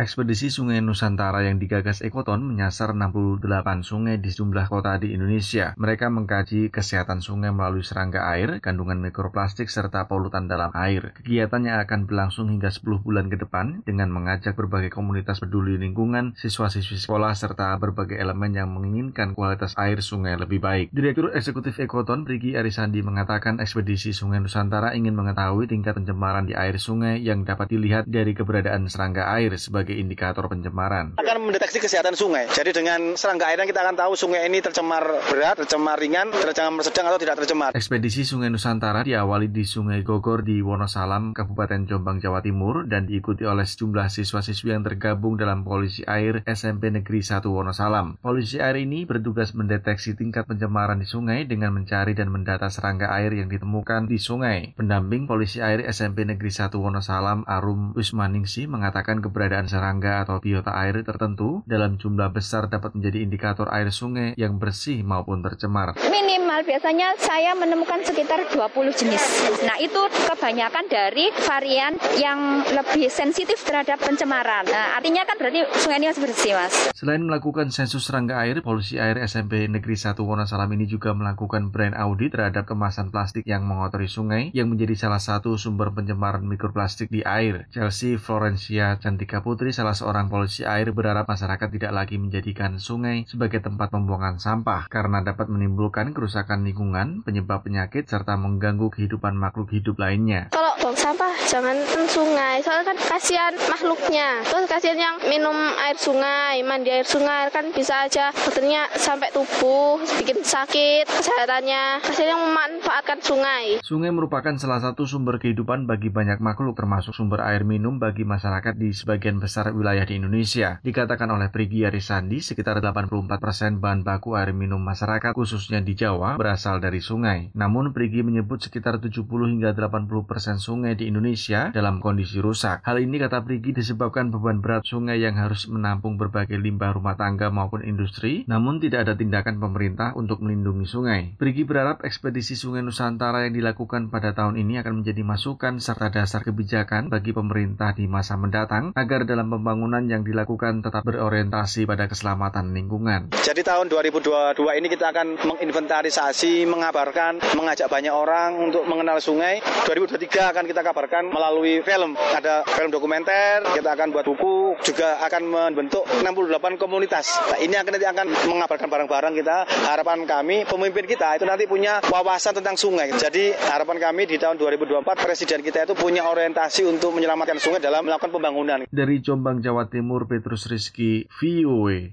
Ekspedisi Sungai Nusantara yang digagas Ekoton menyasar 68 sungai di sejumlah kota di Indonesia. Mereka mengkaji kesehatan sungai melalui serangga air, kandungan mikroplastik, serta polutan dalam air. Kegiatannya akan berlangsung hingga 10 bulan ke depan dengan mengajak berbagai komunitas peduli lingkungan, siswa-siswi sekolah, serta berbagai elemen yang menginginkan kualitas air sungai lebih baik. Direktur Eksekutif Ekoton, Prigi Arisandi, mengatakan ekspedisi Sungai Nusantara ingin mengetahui tingkat pencemaran di air sungai yang dapat dilihat dari keberadaan serangga air sebagai sebagai indikator pencemaran. Akan mendeteksi kesehatan sungai. Jadi dengan serangga airnya kita akan tahu sungai ini tercemar berat, tercemar ringan, tercemar sedang atau tidak tercemar. Ekspedisi Sungai Nusantara diawali di Sungai Gogor di Wonosalam, Kabupaten Jombang, Jawa Timur dan diikuti oleh sejumlah siswa-siswi yang tergabung dalam Polisi Air SMP Negeri 1 Wonosalam. Polisi Air ini bertugas mendeteksi tingkat pencemaran di sungai dengan mencari dan mendata serangga air yang ditemukan di sungai. Pendamping Polisi Air SMP Negeri 1 Wonosalam Arum Wismaningsi mengatakan keberadaan serangga atau biota air tertentu dalam jumlah besar dapat menjadi indikator air sungai yang bersih maupun tercemar. Minimal biasanya saya menemukan sekitar 20 jenis. Nah itu kebanyakan dari varian yang lebih sensitif terhadap pencemaran. Nah, artinya kan berarti sungai ini masih bersih mas. Selain melakukan sensus serangga air, Polisi Air SMP Negeri 1 Wonosalam ini juga melakukan brand audit terhadap kemasan plastik yang mengotori sungai yang menjadi salah satu sumber pencemaran mikroplastik di air. Chelsea Florencia Cantika Putri salah seorang polisi air berharap masyarakat tidak lagi menjadikan sungai sebagai tempat pembuangan sampah karena dapat menimbulkan kerusakan lingkungan, penyebab penyakit, serta mengganggu kehidupan makhluk hidup lainnya. Kalau buang sampah jangan sungai, soalnya kan kasihan makhluknya. Terus kasihan yang minum air sungai, mandi air sungai kan bisa aja dokternya sampai tubuh, bikin sakit kesehatannya. Kasihan yang memanfaatkan sungai. Sungai merupakan salah satu sumber kehidupan bagi banyak makhluk termasuk sumber air minum bagi masyarakat di sebagian besar wilayah di Indonesia. Dikatakan oleh Prigi Arisandi, sekitar 84% bahan baku air minum masyarakat, khususnya di Jawa, berasal dari sungai. Namun, Prigi menyebut sekitar 70 hingga 80% sungai di Indonesia dalam kondisi rusak. Hal ini, kata Prigi, disebabkan beban berat sungai yang harus menampung berbagai limbah rumah tangga maupun industri, namun tidak ada tindakan pemerintah untuk melindungi sungai. Prigi berharap ekspedisi Sungai Nusantara yang dilakukan pada tahun ini akan menjadi masukan serta dasar kebijakan bagi pemerintah di masa mendatang agar dalam pembangunan yang dilakukan tetap berorientasi pada keselamatan lingkungan. Jadi tahun 2022 ini kita akan menginventarisasi, mengabarkan, mengajak banyak orang untuk mengenal sungai. 2023 akan kita kabarkan melalui film. Ada film dokumenter, kita akan buat buku, juga akan membentuk 68 komunitas. Nah, ini akan nanti akan mengabarkan barang-barang kita. Harapan kami, pemimpin kita itu nanti punya wawasan tentang sungai. Jadi harapan kami di tahun 2024 presiden kita itu punya orientasi untuk menyelamatkan sungai dalam melakukan pembangunan. Dari Jombang, Jawa Timur, Petrus Rizky, VOA.